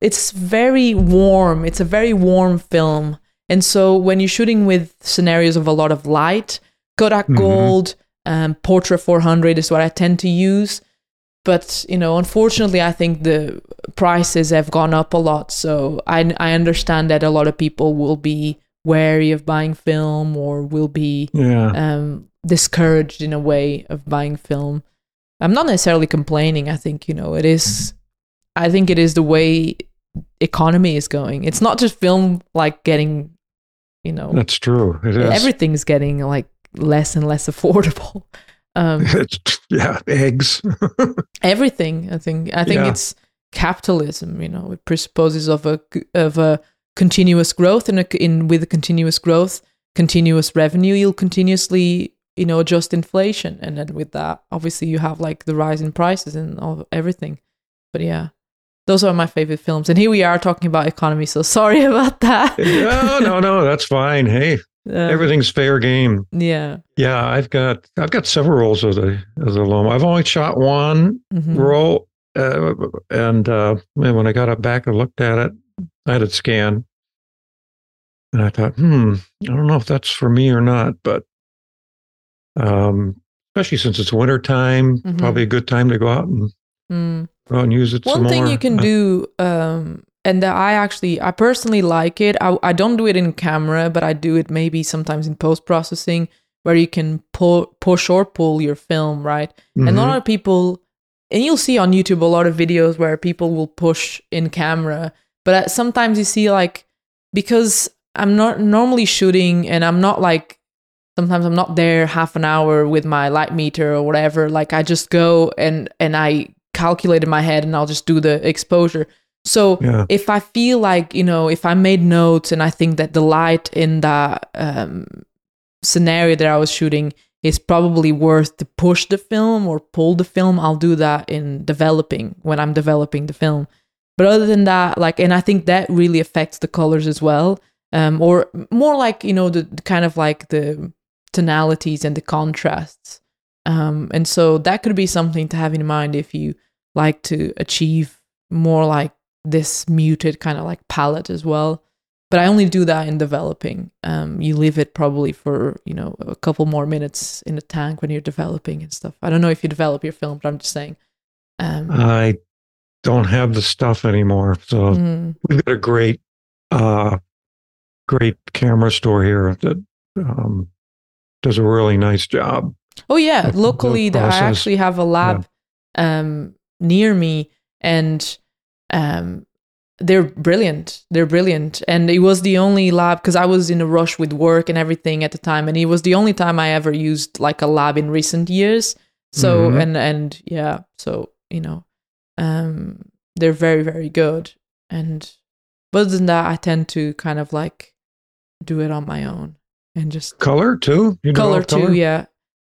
it's very warm. It's a very warm film. And so when you're shooting with scenarios of a lot of light Kodak mm-hmm. Gold Um, Portra 400 is what I tend to use. But, you know, unfortunately, I think the prices have gone up a lot. So I, I understand that a lot of people will be wary of buying film or will be Yeah. um, discouraged in a way of buying film. I'm not necessarily complaining. I think you know it is. I think it is the way economy is going. It's not just film like getting, you know, That's true. It is. everything's getting like less and less affordable. <laughs> Um, <laughs> yeah, eggs. <laughs> everything. I think. I think Yeah. it's capitalism. You know, it presupposes of a of a continuous growth and a, in with a continuous growth, continuous revenue. You'll continuously you know adjust inflation, and then with that, obviously, you have like the rise in prices and all everything. But yeah. Those are my favorite films, and here we are talking about economy. So sorry about that. no, no, no. That's fine. Hey, Um, everything's fair game. yeah. Yeah, I've got I've got several rolls of the of the Lomo. I've only shot one Mhm. roll, uh, and uh, when I got up back and looked at it, I had it scanned, and I thought, hmm, I don't know if that's for me or not, but um, especially since it's winter time, Mhm. probably a good time to go out and Mm. go out and use it. One thing more. you can do, um, and that I actually, I personally like it. I, I don't do it in camera, but I do it maybe sometimes in post processing, where you can pull, push or pull your film, right? And a mhm. lot of people, and you'll see on YouTube a lot of videos where people will push in camera, but uh, sometimes you see like because I'm not normally shooting, and I'm not like sometimes I'm not there half an hour with my light meter or whatever. Like I just go and and I calculate in my head, and I'll just do the exposure. So Yeah. if I feel like you know, if I made notes and I think that the light in that um, scenario that I was shooting is probably worth to push the film or pull the film, I'll do that in developing when I'm developing the film. But other than that, like, and I think that really affects the colors as well, um, or more like you know the, the kind of like the tonalities and the contrasts. Um, and so that could be something to have in mind if you like to achieve more like this muted kind of like palette as well. But I only do that in developing. Um, you leave it probably for you know a couple more minutes in the tank when you're developing and stuff. I don't know if you develop your film, but I'm just saying. Um, I don't have the stuff anymore, so mm, we've got a great, uh, great camera store here that um, does a really nice job. Oh yeah, the- the locally I actually have a lab um near me and um they're brilliant. They're brilliant. And it was the only lab because I was in a rush with work and everything at the time and it was the only time I ever used like a lab in recent years. So Mhm. and and yeah, so you know, um they're very very good and but other than that I tend to kind of like do it on my own and just Color too. You color develop too yeah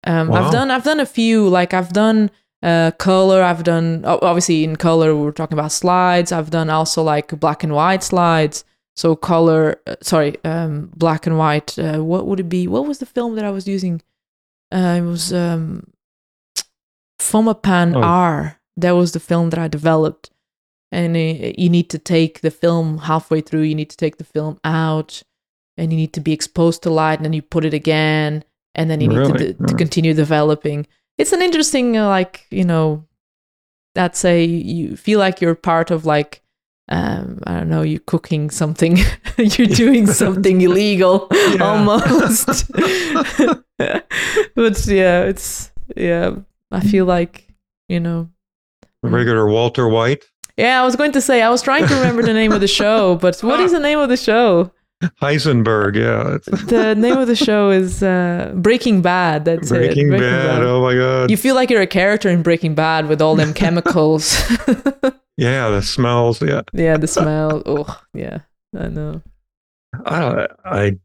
um Wow. i've done i've done a few like i've done uh color i've done obviously in color we we're talking about slides. I've done also like black and white slides. So color uh, sorry um black and white uh, what would it be? What was the film that i was using? Uh it was um fomapan Oh. r. That was the film that i developed. And uh, you need to take the film halfway through. You need to take the film out and you need to be exposed to light and then you put it again and then you need to, d- to continue developing it's an interesting uh, like you know that's a you feel like you're part of like um i don't know you're cooking something <laughs> you're doing <laughs> something illegal almost. <laughs> But yeah it's yeah i feel like you know. Regular Walter White, yeah i was going to say i was trying to remember the name of the show but what is the name of the show Heisenberg. Yeah, the name of the show is uh, Breaking Bad. That's Breaking, it. Bad. Oh my God. You feel like you're a character in Breaking Bad with all them <laughs> chemicals. <laughs> yeah, the smells. Yeah, yeah, the smell. Oh, yeah, I know. I, I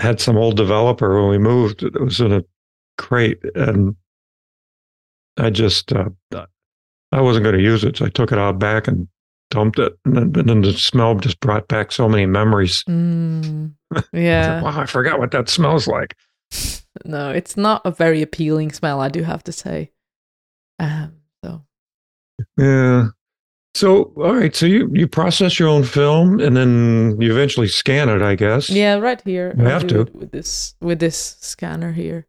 had some old developer when we moved. It was in a crate, and I just uh, I wasn't going to use it, so I took it out back and dumped it, and then, and then the smell just brought back so many memories. Mm, I yeah, like, <laughs> wow, I forgot what that smells like. no, it's not a very appealing smell. I do have to say. Um, so Yeah. So, all right. So you you process your own film, and then you eventually scan it, I guess. yeah, right here. You I'll have to. with this with this scanner here.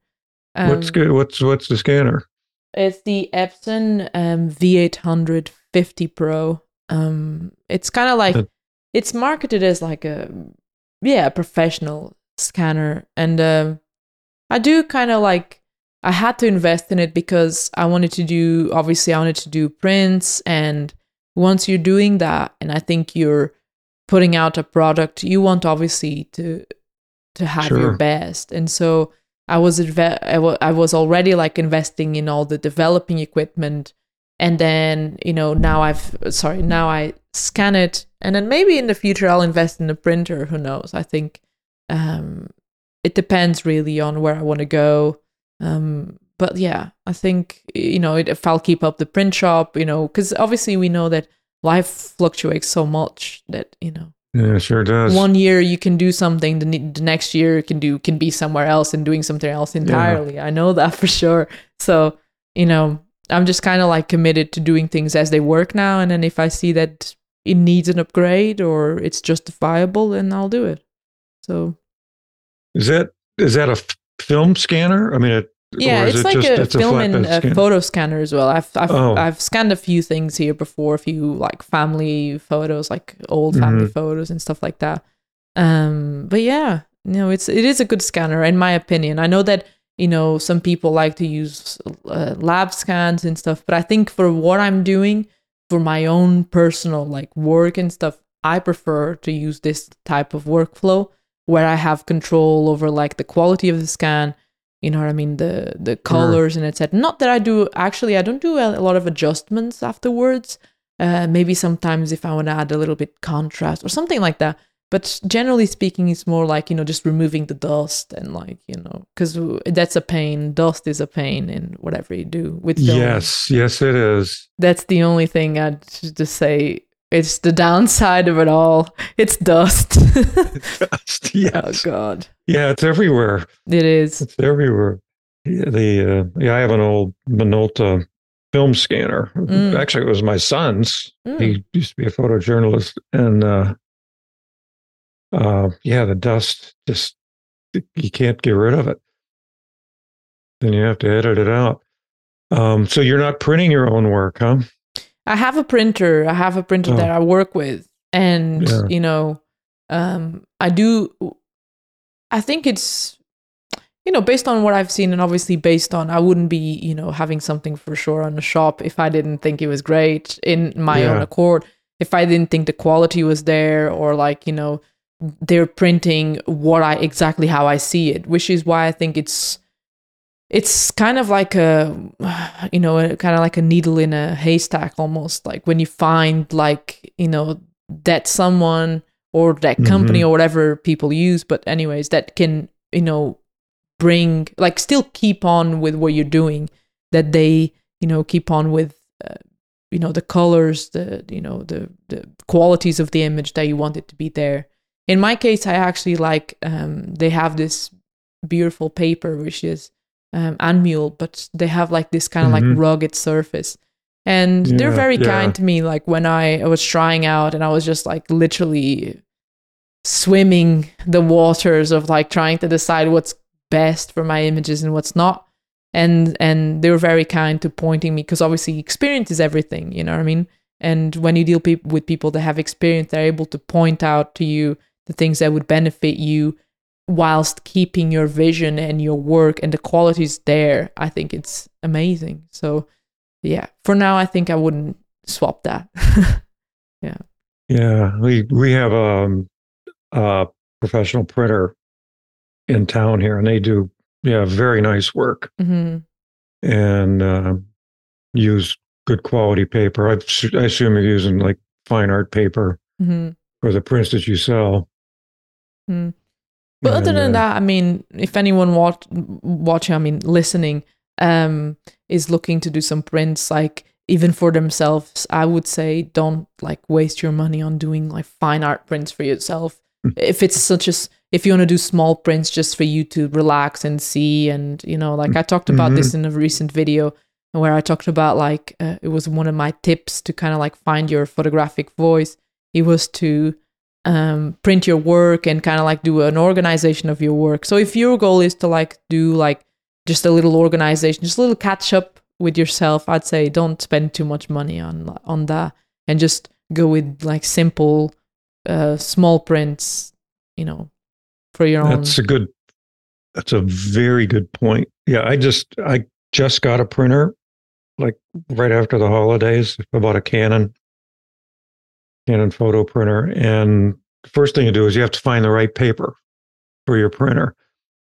Um, what's good? What's what's the scanner? It's the Epson um, V850 Pro. Um, it's kind of like Uh, it's marketed as like a yeah a professional scanner, and um, I do kind of like I had to invest in it because I wanted to do obviously I wanted to do prints, and once you're doing that, and I think you're putting out a product, you want obviously to to have your best, and so. I was inve- I wa- I was already like investing in all the developing equipment and then you know now I've sorry now I scan it. And then maybe in the future I'll invest in a printer who knows? I think um it depends really on where I want to go. Um but yeah I think you know if I'll keep up the print shop you know cuz obviously we know that life fluctuates so much that you know Yeah, it sure does. one year you can do something the, ne- the next year you can do can be somewhere else and doing something else entirely. I know that <laughs> for sure. So you know i'm just kind of like committed to doing things as they work now and then if i see that it needs an upgrade or it's justifiable then i'll do it so Is that is that a f- film scanner? I mean, it, yeah it's it like just- a it's a film and a scanner? photo scanner as well i've I've, Oh. I've scanned a few things here before a few like family photos like old family Mm-hmm. photos and stuff like that um but yeah no, it's it is a good scanner in my opinion i know that you know some people like to use uh, lab scans and stuff but i think for what i'm doing for my own personal like work and stuff i prefer to use this type of workflow where i have control over like the quality of the scan you know what i mean the the colors and etc not that i do actually i don't do a, a lot of adjustments afterwards. Uh, maybe sometimes if i want to add a little bit contrast or something like that but generally speaking it's more like you know just removing the dust and like you know because that's a pain dust is a pain in whatever you do with film. yes, yes, it is. that's the only thing i'd just say it's the downside of it all it's <laughs> <laughs> dust oh yes, god yeah, it's everywhere. it is It's everywhere. The uh, yeah, I have an old Minolta film scanner. Mm. Actually, it was my son's. Mm. He used to be a photojournalist, and uh, uh, yeah, the dust just you can't get rid of it. Then you have to edit it out. Um, so you're not printing your own work, huh? I have a printer. I have a printer Oh. that I work with, and Yeah. you know, um, I do. I think it's, you know, based on what I've seen, and obviously based on, I wouldn't be, you know, having something for sure on the shop if I didn't think it was great in my own accord. If I didn't think the quality was there, or like you know, they're printing what I exactly how I see it, which is why I think it's it's kind of like a <sighs> you know a, kind of like a needle in a haystack almost like when you find like you know that someone or that company or whatever people use but anyways that can you know bring like still keep on with what you're doing that they you know keep on with uh, you know the colors the you know the the qualities of the image that you want it to be there in my case i actually like um they have this beautiful paper which is um, but they have like this kind of Mhm. like rugged surface. And they're very yeah. kind to me. Like when I, I was trying out and I was just like literally swimming the waters of like trying to decide what's best for my images and what's not. And and they were very kind to pointing me because obviously experience is everything, you know what I mean? And when you deal peop with people that have experience, they're able to point out to you the things that would benefit you whilst keeping your vision and your work and the qualities there i think it's amazing. So yeah for now i think i wouldn't swap that. <laughs> Yeah, Yeah, we we have um, a professional printer in town here, and they do yeah very nice work hmm and uh, use good quality paper. I assume you're using like fine art paper hmm for the prints that you sell. Mm. But other than uh, that, I mean, if anyone watch, watching, I mean, listening, um, is looking to do some prints, like even for themselves, I would say don't like waste your money on doing like fine art prints for yourself. Mm. if it's such as if you want to do small prints just for you to relax and see, and you know, like I talked about this in a recent video where I talked about like uh, it was one of my tips to kind of like find your photographic voice. It was to um, print your work and kind of like do an organization of your work. So if your goal is to like do like just a little organization, just a little catch up with yourself. I'd say don't spend too much money on on that, and just go with like simple, uh, small prints. You know, for your own. That's a good. That's a very good point. Yeah, I just I just got a printer, like right after the holidays. I bought a Canon, Canon photo printer, and the first thing you do is you have to find the right paper for your printer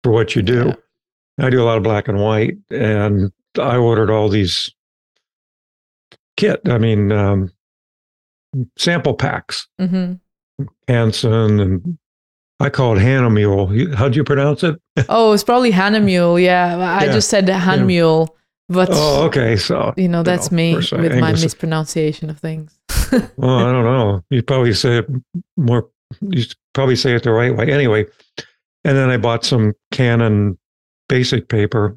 for what you do. Yeah. I do a lot of black and white, and I ordered all these kit. I mean, um, sample packs, hmm Hanson, and I call it. You- How'd you pronounce it? Oh, it's probably Hahnemühle. Yeah, I Yeah. just said Hahnemühle, but Oh, okay. So, you know that's know, me of course, I- with my mispronunciation of things. <laughs> well, I don't know. You probably say it more. You probably say it the right way. Anyway, and then I bought some Canon basic paper,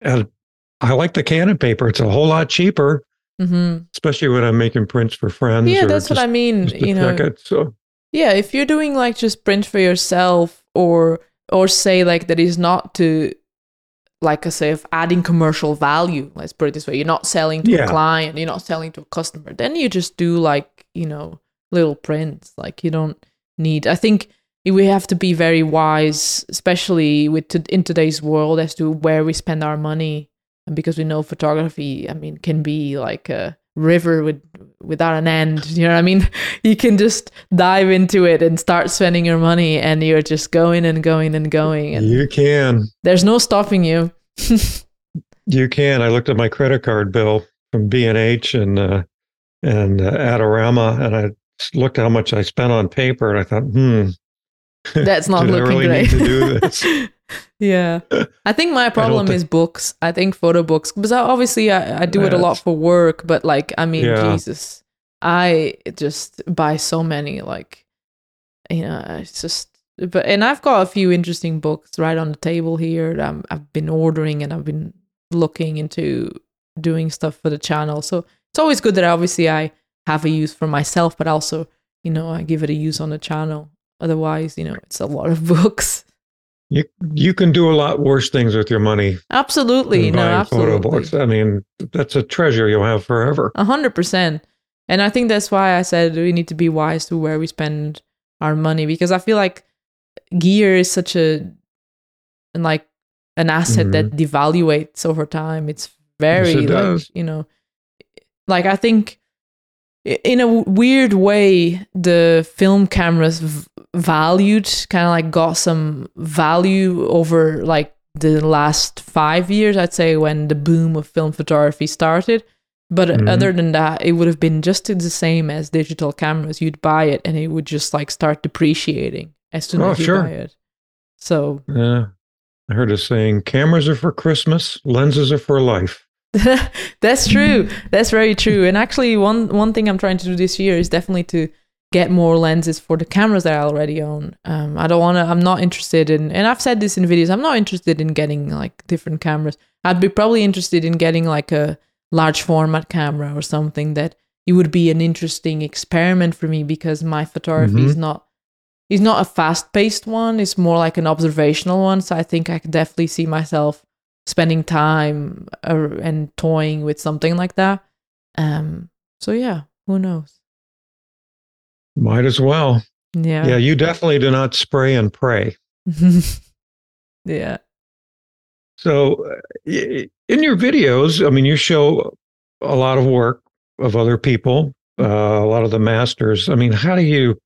and I like the Canon paper. It's a whole lot cheaper, hmm especially when I'm making prints for friends. Yeah, that's what I mean. You know, it. So yeah, if you're doing like just print for yourself, or or say like that is not to, like I say, of adding commercial value. Let's put it this way: you're not selling to Yeah. a client, you're not selling to a customer. Then you just do like you know little prints. Like you don't need. I think we have to be very wise, especially with to, in today's world, as to where we spend our money, and because we know photography, I mean, can be like a river with without an end. You know what I mean? <laughs> You can just dive into it and start spending your money, and you're just going and going and going, and you can, there's no stopping you. <laughs> you can. I looked at my credit card bill from B and H and uh, and uh, Adorama, and I looked how much I spent on paper, and I thought, hmm, That's not <laughs> looking really great. Need to do this? yeah, I think my problem is books. I think photo books because I, obviously I, I do it a lot for work, but like I mean, Yeah. Jesus, I just buy so many. Like, you know, it's just. But and I've got a few interesting books right on the table here. That I'm, I've been ordering and I've been looking into doing stuff for the channel. So it's always good that obviously I have a use for myself, but also you know I give it a use on the channel. Otherwise, you know, it's a lot of <laughs> books. You you can do a lot worse things with your money Absolutely, no, buying photo absolutely, books. I mean, that's a treasure you'll have forever. a hundred percent. And I think that's why I said we need to be wise to where we spend our money because I feel like gear is such a like an asset that mm-hmm. devaluates over time. It's very it like you know, like I think in a weird way the film cameras v- valued kind of like got some value over like the last five years i'd say when the boom of film photography started but Mhm. other than that it would have been just the same as digital cameras you'd buy it and it would just like start depreciating as soon Oh, as you sure. buy it so Yeah. I heard a saying cameras are for Christmas, lenses are for life. <laughs> that's true. That's very true. And actually, one one thing I'm trying to do this year is definitely to get more lenses for the cameras that I already own. Um, I don't want to. I'm not interested in, and I've said this in videos. I'm not interested in getting like different cameras. I'd be probably interested in getting like a large format camera or something that it would be an interesting experiment for me because my photography is not is not a fast paced one. It's more like an observational one. So I think I could definitely see myself spending time uh, and toying with something like that. Um. So yeah, who knows? Might as well. Yeah. Yeah, you definitely do not spray and pray. <laughs> Yeah. So, uh, in your videos, I mean, you show a lot of work of other people, uh, a lot of the masters. I mean, how do you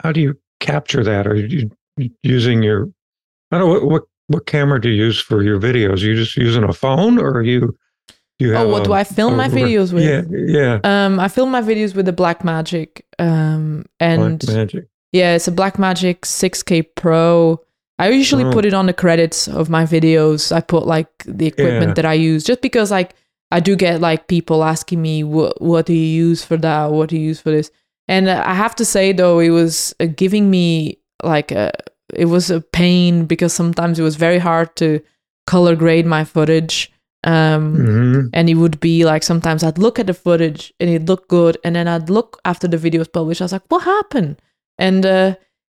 how do you capture that? Are you using your I don't know what what, what camera do you use for your videos? Are you just using a phone, or are you do you Oh, what a- do I film a my videos with? Yeah, yeah. Um, I film my videos with the Blackmagic. Um, and Blackmagic. yeah, it's a Blackmagic 6K Pro. I usually Oh. put it on the credits of my videos. I put like the equipment Yeah. that I use, just because like I do get like people asking me what what do you use for that? What do you use for this? And I have to say though, it was uh, giving me like a it was a pain because sometimes it was very hard to color grade my footage. Um, Mhm. and it would be like sometimes I'd look at the footage and it looked good, and then I'd look after the video was published. I was like, "What happened?" And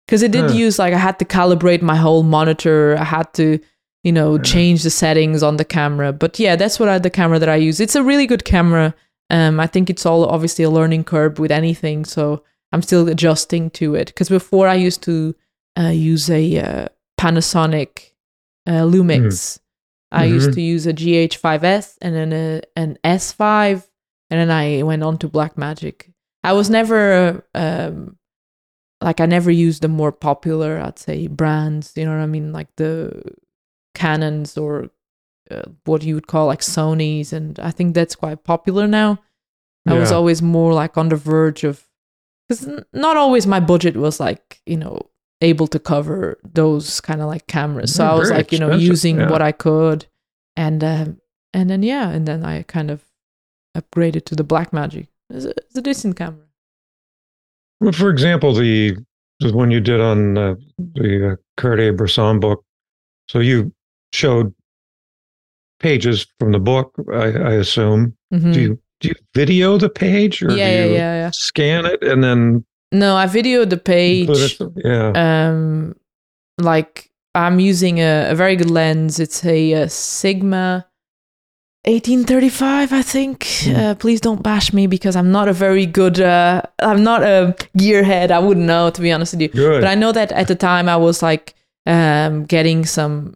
because it did Huh. use like I had to calibrate my whole monitor, I had to you know, Yeah. change the settings on the camera. But yeah, that's what I, the camera that I use. It's a really good camera. Um, I think it's all obviously a learning curve with anything, so I'm still adjusting to it. Because before I used to uh, use a uh, Panasonic uh, Lumix. I used Mhm. to use a GH5S and then a, an S5, and then I went on to Blackmagic. I was never um, like I never used the more popular, I'd say, brands. You know what I mean, like the Canons or uh, what you would call like Sony's, and I think that's quite popular now. I was always more like on the verge of because not always my budget was like you know able to cover those kind of like cameras. So They're I was like you know using yeah. what I could, and um, and then yeah, and then I kind of upgraded to the Blackmagic. It's a, it's a decent camera. Well, for example, the the one you did on uh, the uh, Cartier-Bresson book. So you showed pages from the book. I, I assume. Mhm. Do you do you video the page or yeah, do you yeah. scan it and then No, I videoed the page. Yeah. um like i'm using a, a very good lens it's a, uh sigma 1835 i think Hmm. uh, please don't bash me because i'm not a very good uh i'm not a gearhead i wouldn't know to be honest with you Good. but i know that at the time i was like um getting some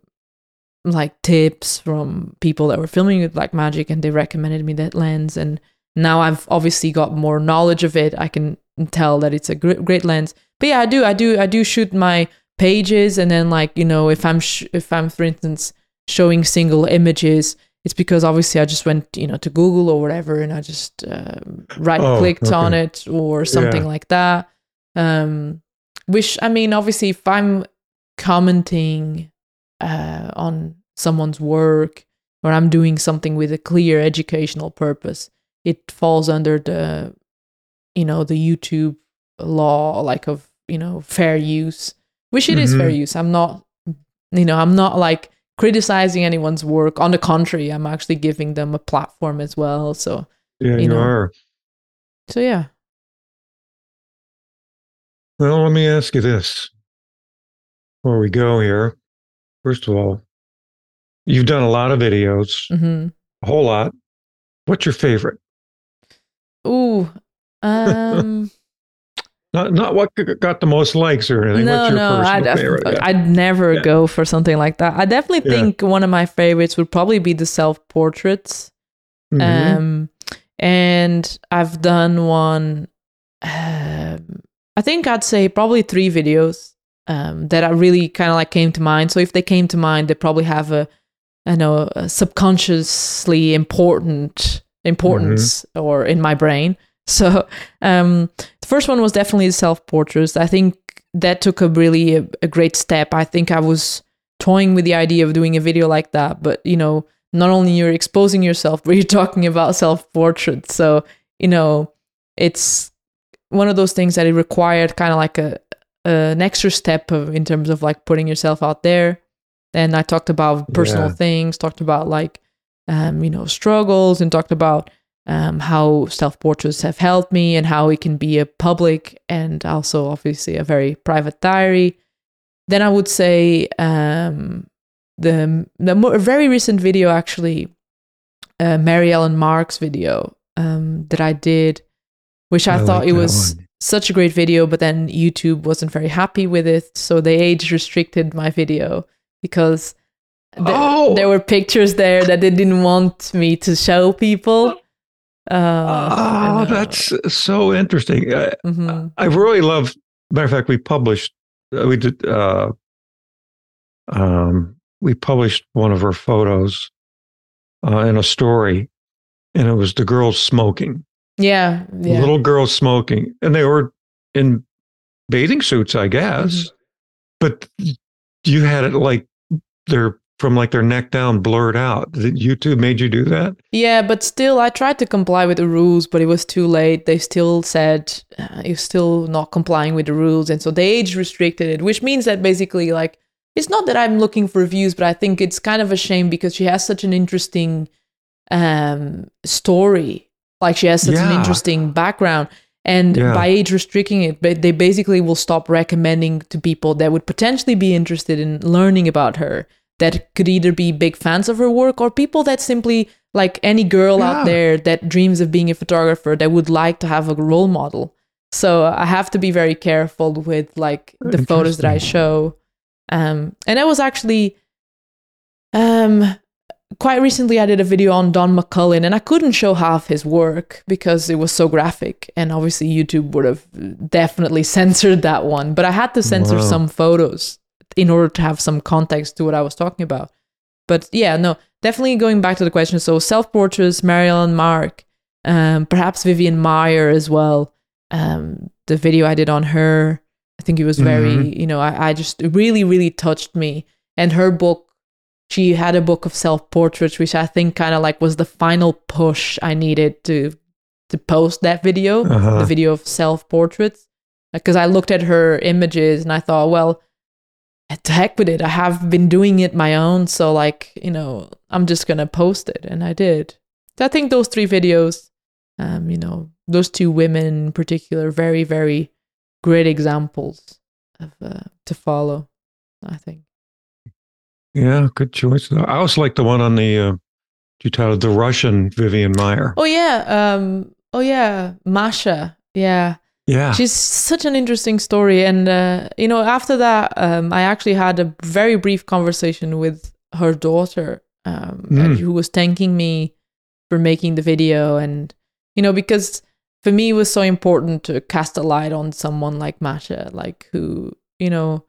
like tips from people that were filming with black magic and they recommended me that lens and now i've obviously got more knowledge of it i can tell that it's a great, great lens. But yeah i do i do i do shoot my pages and then like you know if i'm sh- if i'm for instance showing single images it's because obviously i just went you know to google or whatever and i just uh, right clicked Oh, on it or something Yeah. like that. Um which i mean obviously if i'm commenting uh on someone's work or i'm doing something with a clear educational purpose it falls under the you know the youtube law like of you know fair use which it is fair use i'm not you know i'm not like criticizing anyone's work on the contrary i'm actually giving them a platform as well so yeah, you you know. are. so yeah Well, let me ask you this before we go here. First of all, you've done a lot of videos, hmm a whole lot. What's your favorite? ooh um Not not what got the most likes or anything. no no I'd, favorite? Yeah. I'd never Yeah. go for something like that i definitely Yeah. think one of my favorites would probably be the self portraits Mhm. Um, and I've done one. Um, I think I'd say probably three videos um, that I really kind of like came to mind. So if they came to mind, they probably have a, I know, a subconsciously important importance or in my brain. <laughs> So um, the first one was definitely self portraits. I think that took a really a, a great step. I think I was toying with the idea of doing a video like that, but you know, not only you're exposing yourself, <laughs> but you're talking about self portraits. So, you know, it's one of those things that it required kind of like a, an extra step of, in terms of like putting yourself out there. And I talked about personal Yeah. things, talked about like, um, you know, struggles, and talked about um, how self portraits have helped me and how it can be a public and also obviously a very private diary. Then I would say um, the the more, very recent video actually, uh, Mary Ellen Mark's video um, that I did, which I, I thought like it was one. such a great video, but then YouTube wasn't very happy with it, so they age restricted my video because th- Oh! there were pictures there that they didn't want me to show people. Uh, Oh, that's so interesting. I, hmm I really love. Matter of fact, we published. uh, We did. Uh, um, we published one of her photos uh, in a story, and it was the girls smoking. yeah, yeah. Little girls smoking, and they were in bathing suits, I guess. Mm-hmm. But you had it like they're from like their neck down, blurred out. Did YouTube made you do that? Yeah, but still, I tried to comply with the rules, but it was too late. They still said uh, you're still not complying with the rules, and so they age restricted it, which means that basically, like, it's not that I'm looking for views, but I think it's kind of a shame because she has such an interesting um, story. Like, she has such an interesting background. And Yeah. by age restricting it, but they basically will stop recommending to people that would potentially be interested in learning about her. That could either be big fans of her work or people that simply like any girl Yeah. out there that dreams of being a photographer that would like to have a role model. So I have to be very careful with like the photos that I show. Um, and I was actually um quite recently I did a video on Don McCullin and I couldn't show half his work because it was so graphic and obviously YouTube would have definitely <laughs> censored that one but I had to censor Wow. some photos in order to have some context to what I was talking about. But yeah no definitely going back to the question. So self-portraits Mary Ellen Mark um, perhaps Vivian Maier as well um, the video I did on her I think it was very you know I, I just really really touched me. And her book she had a book of self portraits, which I think kind of like was the final push I needed to to post that video, Uh-huh. the video of self portraits, because I looked at her images and I thought, well, to heck with it. I have been doing it my own, so like you know, I'm just gonna post it, and I did. So I think those three videos, um, you know, those two women in particular, very very great examples of uh, to follow. I think. Yeah, good choice. I also like the one on the uh, you titled the Russian Vivian Maier. Oh yeah, um, oh yeah, Masha. Yeah, yeah, she's such an interesting story, and uh, you know, after that, um, I actually had a very brief conversation with her daughter, um, Mm. who was thanking me for making the video, and you know, because for me it was so important to cast a light on someone like Masha, like who you know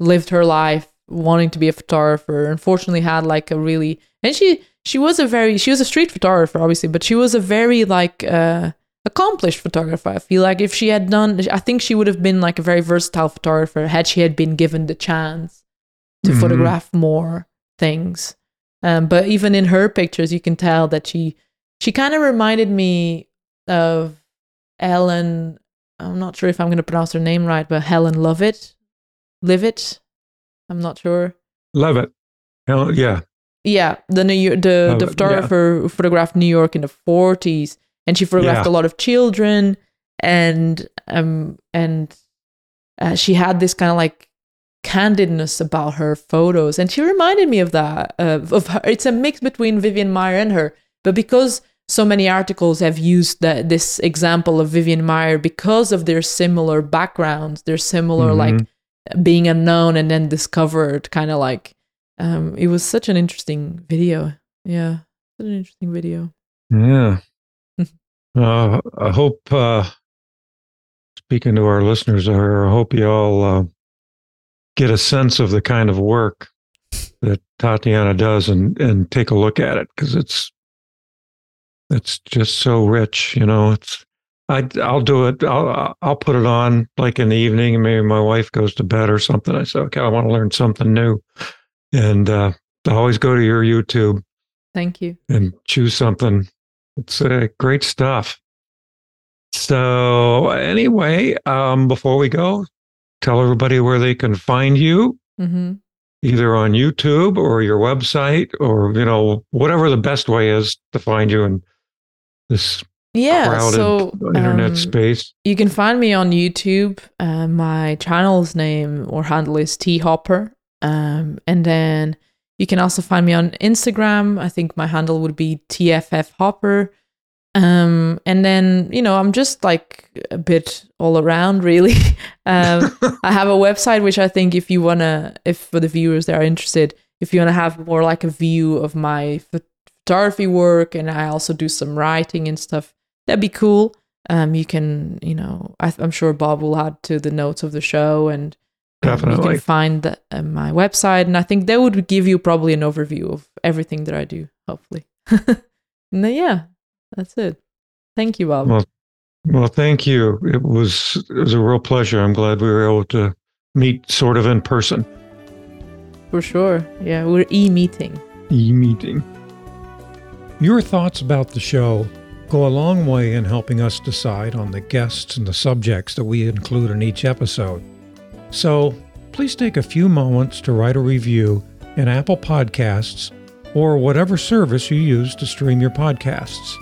lived her life wanting to be a photographer. Unfortunately, had like a really and she she was a very she was a street photographer obviously, but she was a very like uh accomplished photographer. I feel like if she had done, I think she would have been like a very versatile photographer had she had been given the chance to Mhm. photograph more things. Um, but even in her pictures, you can tell that she she kind of reminded me of Ellen. I'm not sure if I'm going to pronounce her name right, but Helen Lovett, Livet. I'm not sure. love it. Yeah, Yeah, the New York, the the yeah. photographer who photographed New York in the 40s, and she photographed Yeah. a lot of children, and um and uh, she had this kind of like candidness about her photos, and she reminded me of that of of her. It's a mix between Vivian Maier and her, but because so many articles have used that this example of Vivian Maier because of their similar backgrounds, their similar like Mhm. being unknown and then discovered kind of like um it was such an interesting video yeah such an interesting video yeah. Uh, I hope. Uh, speaking to our listeners, I hope you all uh, get a sense of the kind of work that Tatiana does, and and take a look at it because it's it's just so rich. You know, it's I I'll do it. I'll I'll put it on like in the evening, and maybe my wife goes to bed or something. I say, okay, I want to learn something new, and uh, I always go to your YouTube thank you and choose something. It's uh, great stuff. So anyway, um, before we go, tell everybody where they can find you, hmm either on YouTube or your website, or you know whatever the best way is to find you in this yeah crowded so internet um, space. you can find me on youtube uh, my channel's name or handle is t hopper um and then you can also find me on instagram. I think my handle would be tff hopper. Um and then you know i'm just like a bit all around really. <laughs> Um <laughs> I have a website which I think if you wanna, if for the viewers that are interested, if you wanna have more like a view of my ph- photography work, and I also do some writing and stuff, that'd be cool. Um, you can, you know, I, I'm sure Bob will add to the notes of the show, and um, you Definitely. can find the, uh, my website, and I think that would give you probably an overview of everything that I do. Hopefully, <laughs> and then, yeah, that's it. Thank you, Bob. Well, Well, thank you. It was it was a real pleasure. I'm glad we were able to meet sort of in person. For sure. Yeah, we're e meeting. E meeting. Your thoughts about the show go a long way in helping us decide on the guests and the subjects that we include in each episode. So please take a few moments to write a review in Apple Podcasts or whatever service you use to stream your podcasts.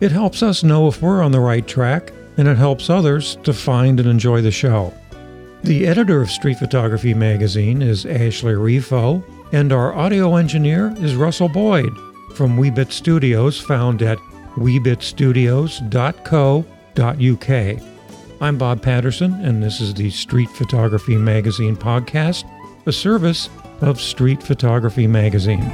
It helps us know if we're on the right track, and it helps others to find and enjoy the show. The editor of Street Photography magazine is Ashley Refo, And our audio engineer is Russell Boyd from Weebit Studios, found at weebitstudios.co.uk. I'm Bob Patterson, and this is the Street Photography Magazine podcast, a service of Street Photography Magazine.